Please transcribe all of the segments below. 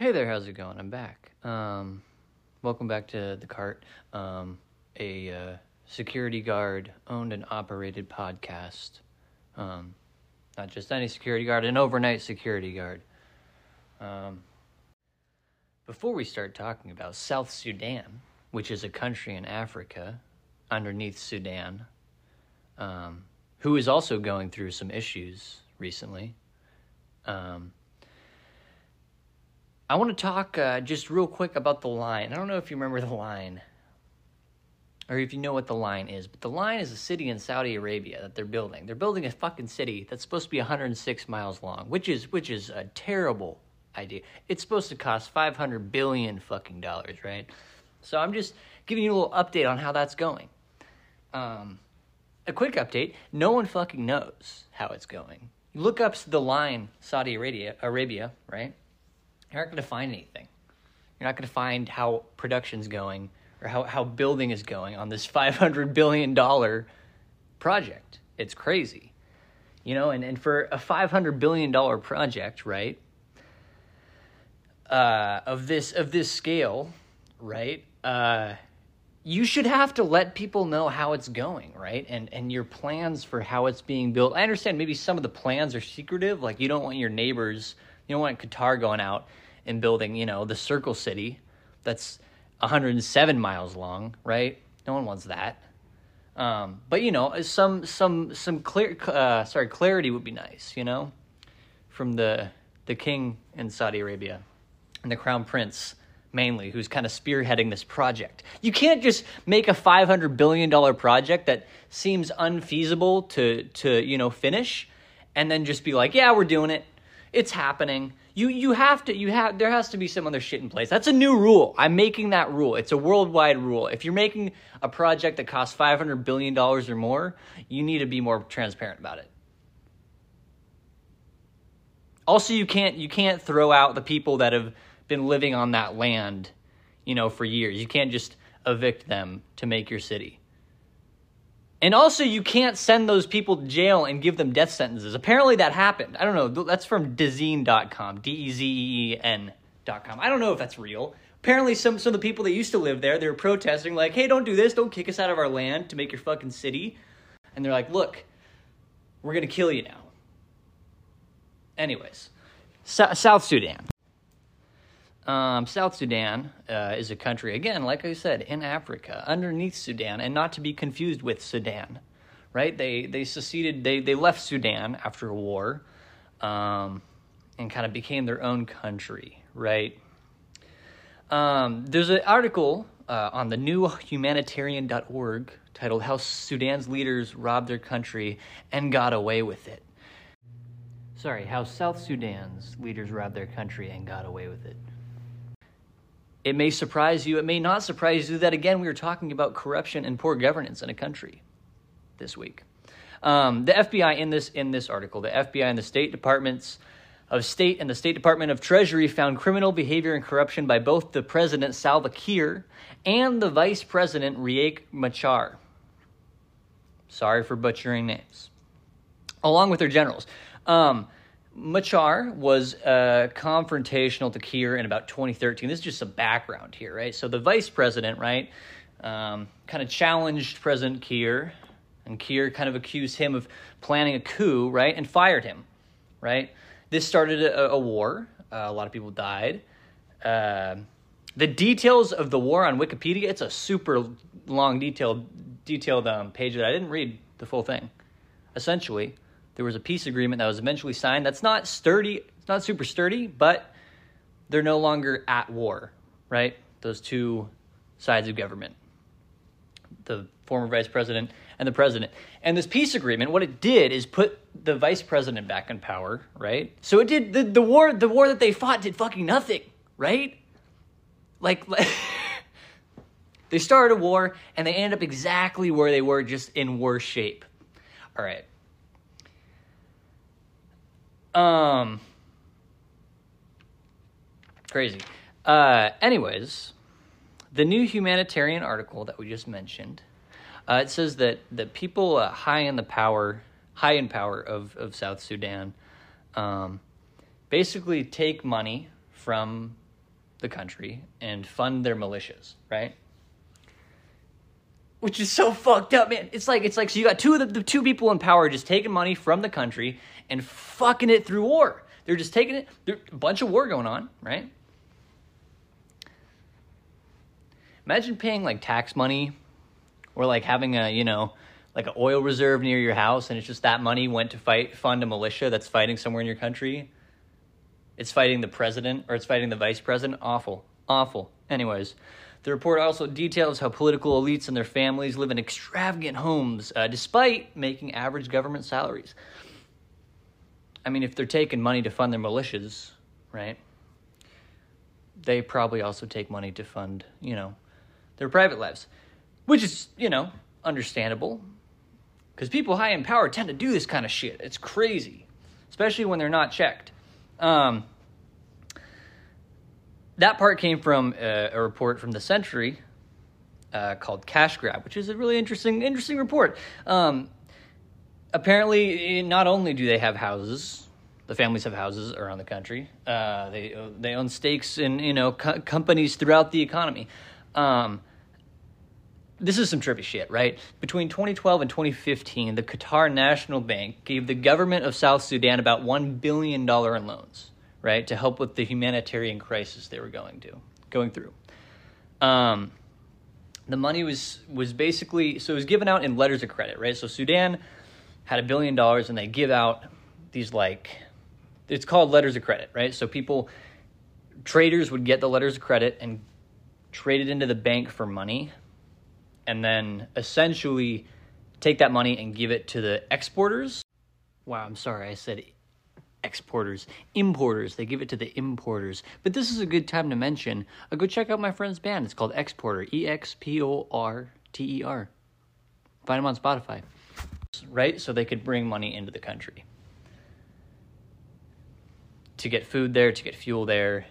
Hey there, how's it going? I'm back. Um, welcome back to the cart. Um, a uh, security guard owned and operated podcast. Um, not just any security guard, an overnight security guard. Um, before we start talking about South Sudan, which is a country in Africa underneath Sudan, um, who is also going through some issues recently. Um, I want to talk uh, just real quick about the line. I don't know if you remember the line or if you know what the line is, but the line is a city in Saudi Arabia that they're building. They're building a fucking city that's supposed to be 106 miles long, which is which is a terrible idea. It's supposed to cost 500 billion fucking dollars, right? So I'm just giving you a little update on how that's going. Um, a quick update: no one fucking knows how it's going. You look up the line Saudi Arabia, Arabia, right? You're not going to find anything. You're not going to find how production's going or how, how building is going on this $500 billion project. It's crazy. You know, and, and for a $500 billion project, right, uh, of this of this scale, right, uh, you should have to let people know how it's going, right? And and your plans for how it's being built. I understand maybe some of the plans are secretive, like you don't want your neighbors, you don't want Qatar going out and building, you know, the Circle City that's 107 miles long, right? No one wants that. Um, but you know, some some some clear uh, sorry clarity would be nice, you know, from the the king in Saudi Arabia and the crown prince mainly, who's kind of spearheading this project. You can't just make a 500 billion dollar project that seems unfeasible to to you know finish, and then just be like, yeah, we're doing it, it's happening. You you have to you have there has to be some other shit in place. That's a new rule. I'm making that rule. It's a worldwide rule. If you're making a project that costs 500 billion dollars or more, you need to be more transparent about it. Also, you can't you can't throw out the people that have been living on that land, you know, for years. You can't just evict them to make your city. And also, you can't send those people to jail and give them death sentences. Apparently, that happened. I don't know. That's from Dezeen.com, D E Z E E N.com. I don't know if that's real. Apparently, some, some of the people that used to live there, they were protesting, like, hey, don't do this. Don't kick us out of our land to make your fucking city. And they're like, look, we're going to kill you now. Anyways, so- South Sudan. Um, South Sudan uh, is a country, again, like I said, in Africa, underneath Sudan, and not to be confused with Sudan, right? They they seceded, they they left Sudan after a war, um, and kind of became their own country, right? Um, there's an article uh, on the newhumanitarian.org titled "How Sudan's Leaders Robbed Their Country and Got Away with It." Sorry, how South Sudan's leaders robbed their country and got away with it. It may surprise you, it may not surprise you that, again, we were talking about corruption and poor governance in a country this week. Um, the FBI in this in this article, the FBI and the State Departments of State and the State Department of Treasury found criminal behavior and corruption by both the President Salva Kiir and the Vice President Riek Machar. Sorry for butchering names. Along with their generals. Um, Machar was uh, confrontational to Kiir in about 2013. This is just some background here, right? So the vice president, right, um, kind of challenged President Kiir, and Kiir kind of accused him of planning a coup, right, and fired him, right? This started a, a war. Uh, a lot of people died. Uh, the details of the war on Wikipedia, it's a super long, detailed, detailed um, page that I didn't read the full thing. Essentially, there was a peace agreement that was eventually signed. That's not sturdy, it's not super sturdy, but they're no longer at war, right? Those two sides of government the former vice president and the president. And this peace agreement, what it did is put the vice president back in power, right? So it did the, the war the war that they fought did fucking nothing, right? Like, like they started a war and they ended up exactly where they were, just in worse shape. All right. Um, crazy. Uh, anyways, the new humanitarian article that we just mentioned, uh, it says that that people uh, high in the power, high in power of of South Sudan, um, basically take money from the country and fund their militias, right? Which is so fucked up, man. It's like it's like so you got two of the, the two people in power just taking money from the country and fucking it through war. They're just taking it. There's a bunch of war going on, right? Imagine paying like tax money or like having a, you know, like an oil reserve near your house and it's just that money went to fight fund a militia that's fighting somewhere in your country. It's fighting the president or it's fighting the vice president. Awful. Awful. Anyways, the report also details how political elites and their families live in extravagant homes uh, despite making average government salaries. I mean, if they're taking money to fund their militias, right? They probably also take money to fund, you know, their private lives, which is, you know, understandable. Because people high in power tend to do this kind of shit. It's crazy, especially when they're not checked. Um, that part came from a, a report from the Sentry uh, called Cash Grab, which is a really interesting, interesting report. Um, apparently, not only do they have houses, the families have houses around the country. Uh, they they own stakes in you know co- companies throughout the economy. Um, this is some trippy shit, right? Between 2012 and 2015, the Qatar National Bank gave the government of South Sudan about $1 billion in loans, right, to help with the humanitarian crisis they were going to, going through. Um, the money was, was basically, so it was given out in letters of credit, right? So Sudan had a billion dollars and they give out these like, it's called letters of credit, right? So people, traders would get the letters of credit and trade it into the bank for money and then essentially take that money and give it to the exporters. Wow, I'm sorry, I said exporters, importers. They give it to the importers. But this is a good time to mention. Uh, go check out my friend's band. It's called Exporter. E X P O R T E R. Find them on Spotify. Right? So they could bring money into the country. To get food there, to get fuel there,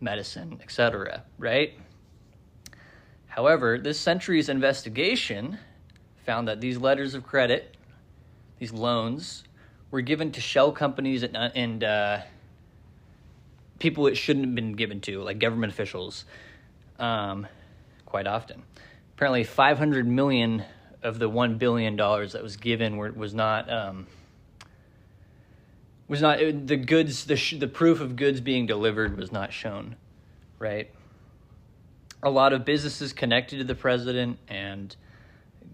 medicine, etc. Right? However, this Sentry's investigation found that these letters of credit, these loans, were given to shell companies and, and uh, people it shouldn't have been given to, like government officials, um, quite often. Apparently, 500 million of the one billion dollars that was given were, was not um, was not it, the goods the sh- the proof of goods being delivered was not shown, right? a lot of businesses connected to the president and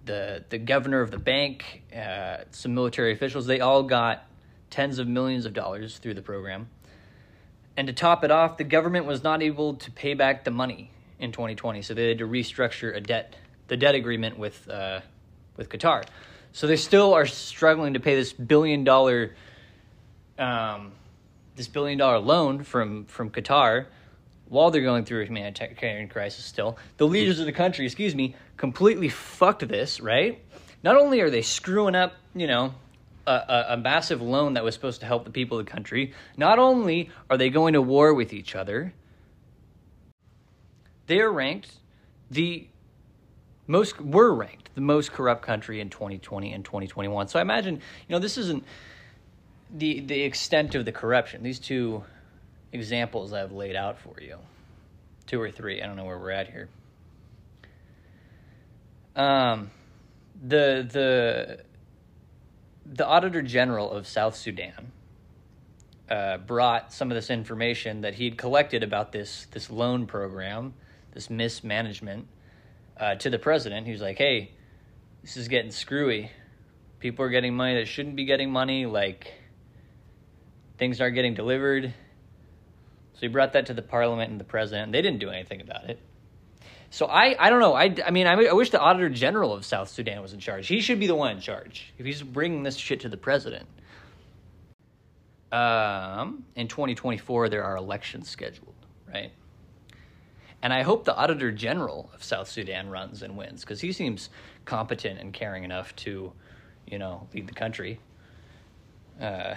the the governor of the bank, uh, some military officials. They all got tens of millions of dollars through the program. And to top it off, the government was not able to pay back the money in 2020, so they had to restructure a debt, the debt agreement with uh, with Qatar. So they still are struggling to pay this billion dollar, um, this billion dollar loan from from Qatar while they're going through a humanitarian crisis still, the leaders of the country, excuse me, completely fucked this, right? Not only are they screwing up, you know, a, a, a, massive loan that was supposed to help the people of the country, not only are they going to war with each other, they are ranked the most, were ranked the most corrupt country in 2020 and 2021. So I imagine, you know, this isn't the, the extent of the corruption. These two examples I've laid out for you. Two or three. I don't know where we're at here. Um, the the the Auditor General of South Sudan uh, brought some of this information that he'd collected about this this loan program, this mismanagement, uh, to the president. Was like, "Hey, this is getting screwy. People are getting money that shouldn't be getting money. Like things aren't getting delivered." So he brought that to the parliament and the president. and They didn't do anything about it. So I, I don't know. I, I mean, I, I wish the Auditor General of South Sudan was in charge. He should be the one in charge if he's bringing this shit to the president. Um, in 2024, there are elections scheduled, right? And I hope the Auditor General of South Sudan runs and wins because he seems competent and caring enough to, you know, lead the country. Uh,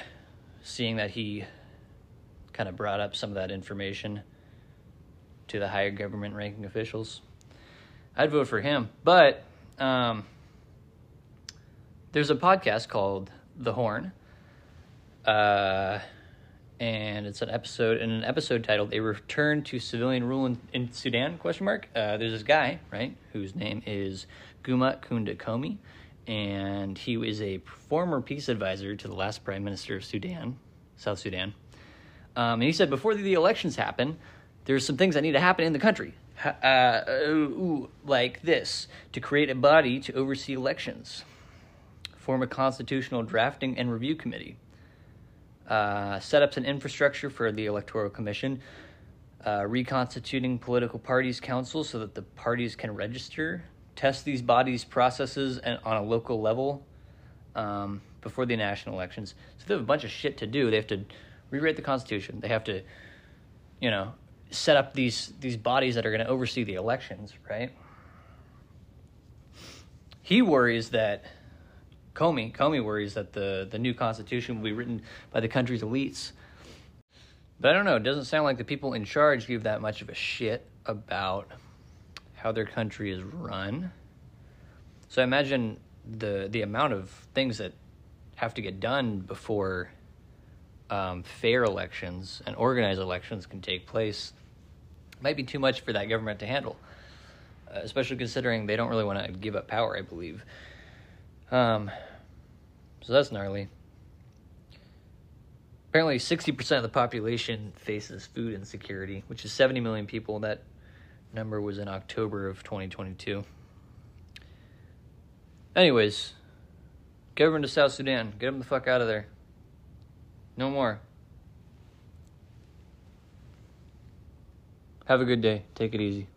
seeing that he kind of brought up some of that information to the higher government ranking officials. I'd vote for him. But um, there's a podcast called The Horn. Uh, and it's an episode in an episode titled "A Return to Civilian Rule in, in Sudan?" Question mark. Uh, there's this guy, right, whose name is Guma Kunda Komey, and he was a former peace advisor to the last prime minister of Sudan, South Sudan. Um, and he said before the elections happen, there's some things that need to happen in the country, uh, ooh, like this: to create a body to oversee elections, form a constitutional drafting and review committee, uh, set up an infrastructure for the electoral commission, uh, reconstituting political parties council so that the parties can register, test these bodies' processes and on a local level um, before the national elections. So they have a bunch of shit to do. They have to rewrite the constitution. They have to, you know, set up these these bodies that are going to oversee the elections, right? He worries that Komey Komey worries that the the new constitution will be written by the country's elites. But I don't know. It doesn't sound like the people in charge give that much of a shit about how their country is run. So I imagine the the amount of things that have to get done before um, fair elections and organized elections can take place might be too much for that government to handle, uh, especially considering they don't really want to give up power, I believe. Um, so that's gnarly. Apparently, 60% of the population faces food insecurity, which is 70 million people. That number was in October of 2022. Anyways, government of South Sudan, get them the fuck out of there. No more. Have a good day. Take it easy.